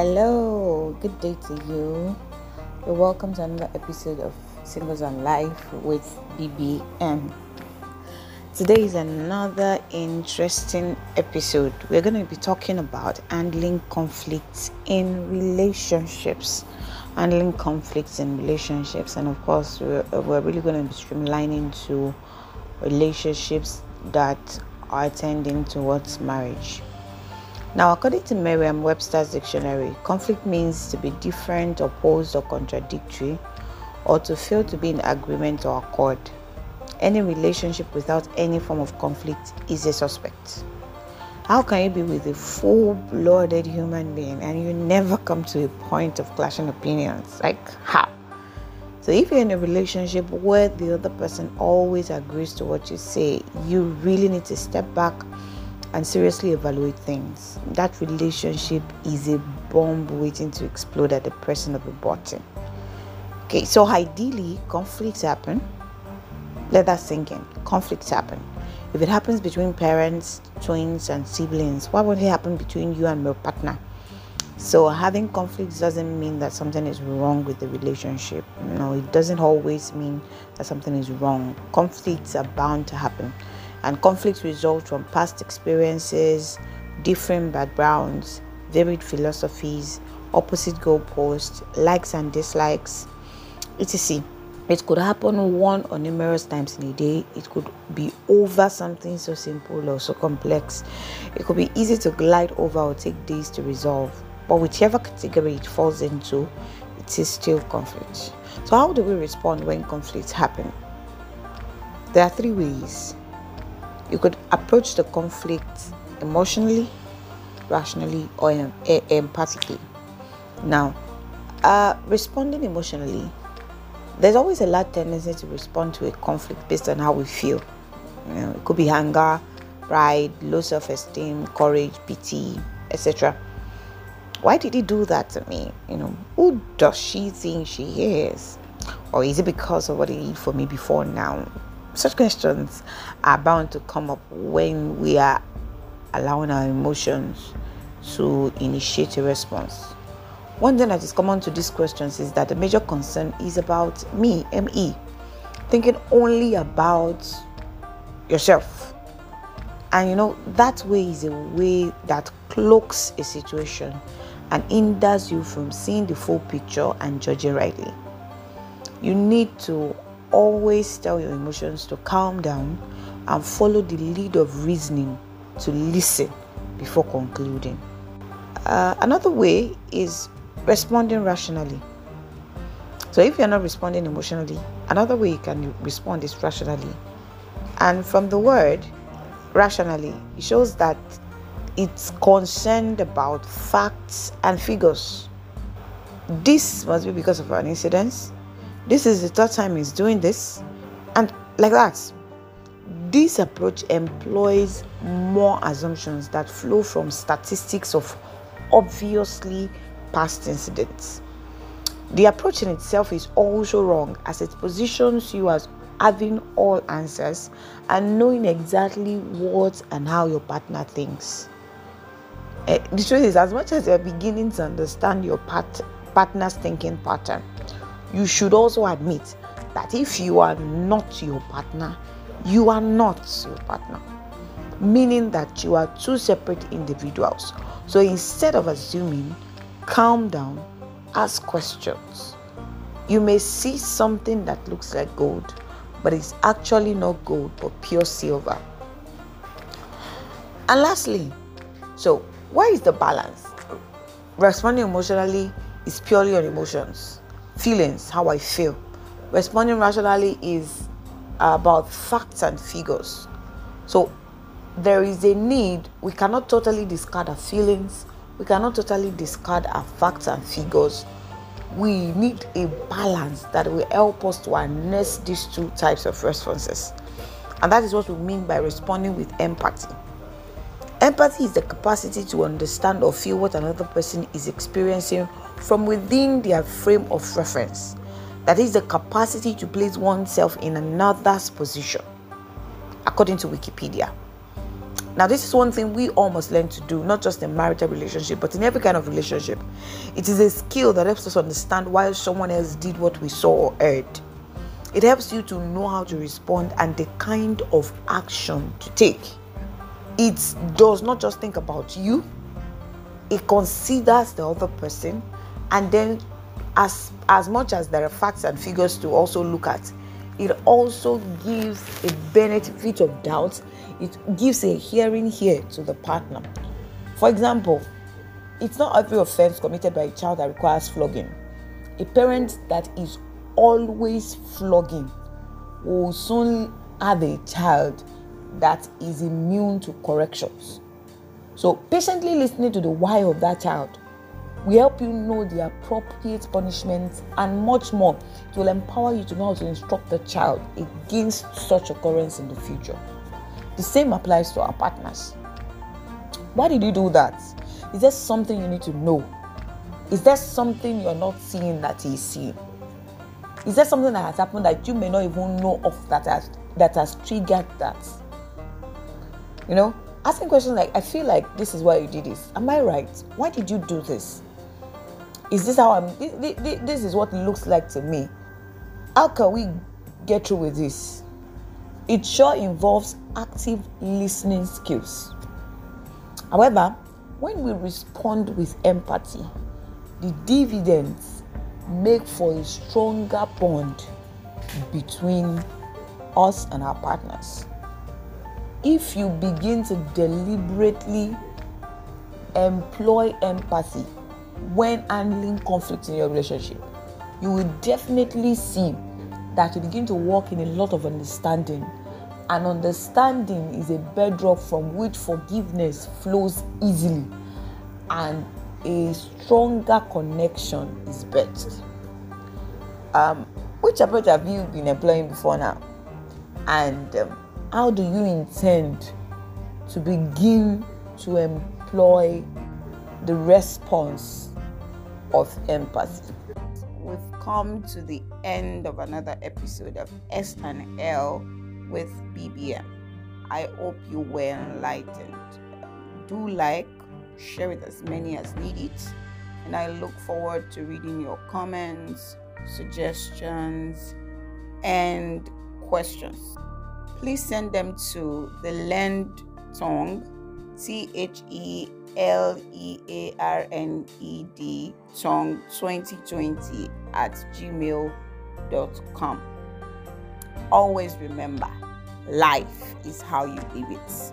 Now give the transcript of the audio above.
Hello, good day to you. Welcome to another episode of Singles and Life with BBM. Today is another interesting episode. We're going to be talking about handling conflicts in relationships. Handling conflicts in relationships, and of course, we're, we're really going to be streamlining to relationships that are tending towards marriage. Now, according to Merriam Webster's dictionary, conflict means to be different, opposed, or contradictory, or to fail to be in agreement or accord. Any relationship without any form of conflict is a suspect. How can you be with a full blooded human being and you never come to a point of clashing opinions? Like, how? So, if you're in a relationship where the other person always agrees to what you say, you really need to step back and seriously evaluate things. That relationship is a bomb waiting to explode at the pressing of a button. Okay, so ideally, conflicts happen. Let that sink in. Conflicts happen. If it happens between parents, twins, and siblings, why would it happen between you and your partner? So, having conflicts doesn't mean that something is wrong with the relationship. No, it doesn't always mean that something is wrong. Conflicts are bound to happen and conflicts result from past experiences, different backgrounds, varied philosophies, opposite goalposts, likes and dislikes, etc. It could happen one or numerous times in a day. It could be over something so simple or so complex. It could be easy to glide over or take days to resolve. But whichever category it falls into, it is still conflict. So, how do we respond when conflicts happen? There are three ways you could approach the conflict emotionally, rationally, or em- empathically. Now, uh, responding emotionally, there's always a large tendency to respond to a conflict based on how we feel. You know, it could be anger, pride, low self-esteem, courage, pity, etc. Why did he do that to me? You know, who does she think she is? Or is it because of what he did for me before now? Such questions are bound to come up when we are allowing our emotions to initiate a response. One thing that is common to these questions is that the major concern is about me, ME, thinking only about yourself. And you know, that way is a way that cloaks a situation and hinders you from seeing the full picture and judging rightly. You need to always tell your emotions to calm down and follow the lead of reasoning to listen before concluding. Uh, another way is responding rationally. So, if you're not responding emotionally, another way you can respond is rationally. And from the word rationally, it shows that it's concerned about facts and figures. This must be because of an incident, this is the third time he's doing this. And like that. This approach employs more assumptions that flow from statistics of obviously past incidents. The approach in itself is also wrong as it positions you as having all answers and knowing exactly what and how your partner thinks. Uh, the truth is, as much as you're beginning to understand your part- partner's thinking pattern, you should also admit that if you are not your partner, you are not your partner, meaning that you are two separate individuals. So instead of assuming, calm down, ask questions. You may see something that looks like gold, but it's actually not gold but pure silver. And lastly, so where is the balance? Responding emotionally is purely on emotions feelings, how I feel. Responding rationally is about facts and figures. So there is a need, we cannot totally discard our feelings, we cannot totally discard our facts and figures. We need a balance that will help us to harness these two types of responses. And that is what we mean by responding with empathy. Empathy is the capacity to understand or feel what another person is experiencing from within their frame of reference. That is the capacity to place oneself in another's position, according to Wikipedia. Now, this is one thing we all must learn to do, not just in marital relationship, but in every kind of relationship. It is a skill that helps us understand why someone else did what we saw or heard. It helps you to know how to respond and the kind of action to take. It does not just think about you, it considers the other person, and then as as much as there are facts and figures to also look at, it also gives a benefit of doubt. It gives a hearing here to the partner. For example, it's not every offense committed by a child that requires flogging. A parent that is always flogging will soon have a child that is immune to corrections. So, patiently listening to the why of that child will help you know the appropriate punishments and much more. It will empower you to know how to instruct the child against such occurrence in the future. The same applies to our partners. Why did you do that? Is there something you need to know? Is there something you're not seeing that he's seeing? Is there something that has happened that you may not even know of that has that has triggered that? You know, asking questions like, I feel like this is why you did this. Am I right? Why did you do this? Is this how I'm? This is what it looks like to me. How can we get through with this? It sure involves active listening skills. However, when we respond with empathy, the dividends make for a stronger bond between us and our partners. If you begin to deliberately employ empathy when handling conflict in your relationship, you will definitely see that you begin to walk in a lot of understanding. And understanding is a bedrock from which forgiveness flows easily, and a stronger connection is built. Um, which approach have you been employing before now? And um, how do you intend to begin to employ the response of empathy. We've come to the end of another episode of S and L with BBM. I hope you were enlightened. Do like, share with as many as need it, and I look forward to reading your comments, suggestions, and questions. Please send them to the Learned Tongue, T H E L E A R N E D tongue 2020 at gmail.com. Always remember life is how you live it.